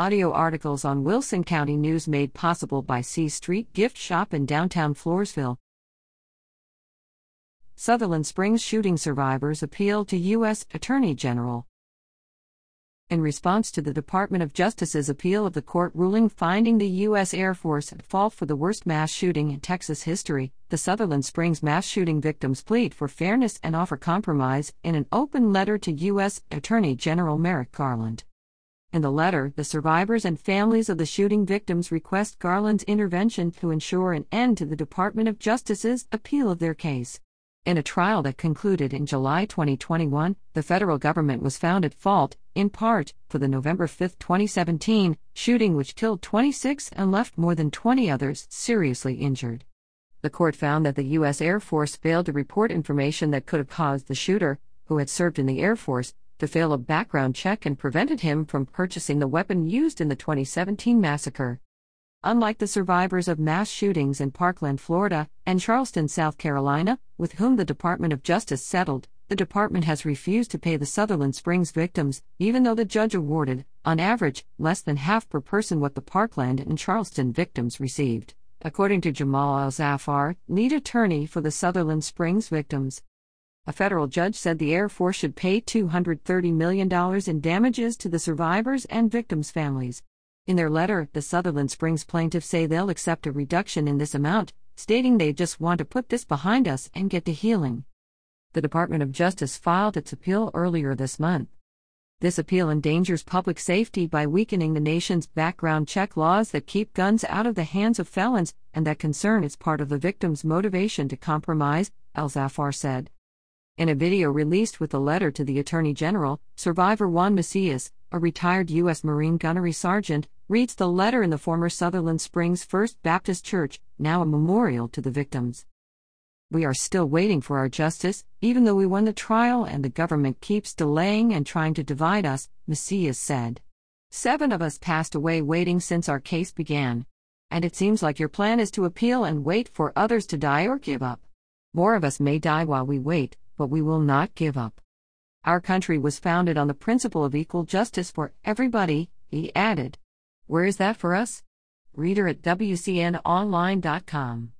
Audio articles on Wilson County News made possible by C Street Gift Shop in downtown Floresville. Sutherland Springs shooting survivors appeal to U.S. Attorney General. In response to the Department of Justice's appeal of the court ruling finding the U.S. Air Force at fault for the worst mass shooting in Texas history, the Sutherland Springs mass shooting victims plead for fairness and offer compromise in an open letter to U.S. Attorney General Merrick Garland. In the letter, the survivors and families of the shooting victims request Garland's intervention to ensure an end to the Department of Justice's appeal of their case. In a trial that concluded in July 2021, the federal government was found at fault, in part, for the November 5, 2017, shooting which killed 26 and left more than 20 others seriously injured. The court found that the U.S. Air Force failed to report information that could have caused the shooter, who had served in the Air Force, to fail a background check and prevented him from purchasing the weapon used in the 2017 massacre. Unlike the survivors of mass shootings in Parkland, Florida, and Charleston, South Carolina, with whom the Department of Justice settled, the department has refused to pay the Sutherland Springs victims, even though the judge awarded, on average, less than half per person what the Parkland and Charleston victims received. According to Jamal Alsaffar, lead attorney for the Sutherland Springs victims. A federal judge said the Air Force should pay $230 million in damages to the survivors and victims' families. In their letter, the Sutherland Springs plaintiffs say they'll accept a reduction in this amount, stating they just want to put this behind us and get to healing. The Department of Justice filed its appeal earlier this month. This appeal endangers public safety by weakening the nation's background check laws that keep guns out of the hands of felons and that concern is part of the victim's motivation to compromise, Alsaffar said. In a video released with a letter to the Attorney General, survivor Juan Macias, a retired U.S. Marine gunnery sergeant, reads the letter in the former Sutherland Springs First Baptist Church, now a memorial to the victims. We are still waiting for our justice, even though we won the trial and the government keeps delaying and trying to divide us, Macias said. Seven of us passed away waiting since our case began. And it seems like your plan is to appeal and wait for others to die or give up. More of us may die while we wait, but we will not give up. Our country was founded on the principle of equal justice for everybody, he added. Where is that for us? Reader at WCNOnline.com.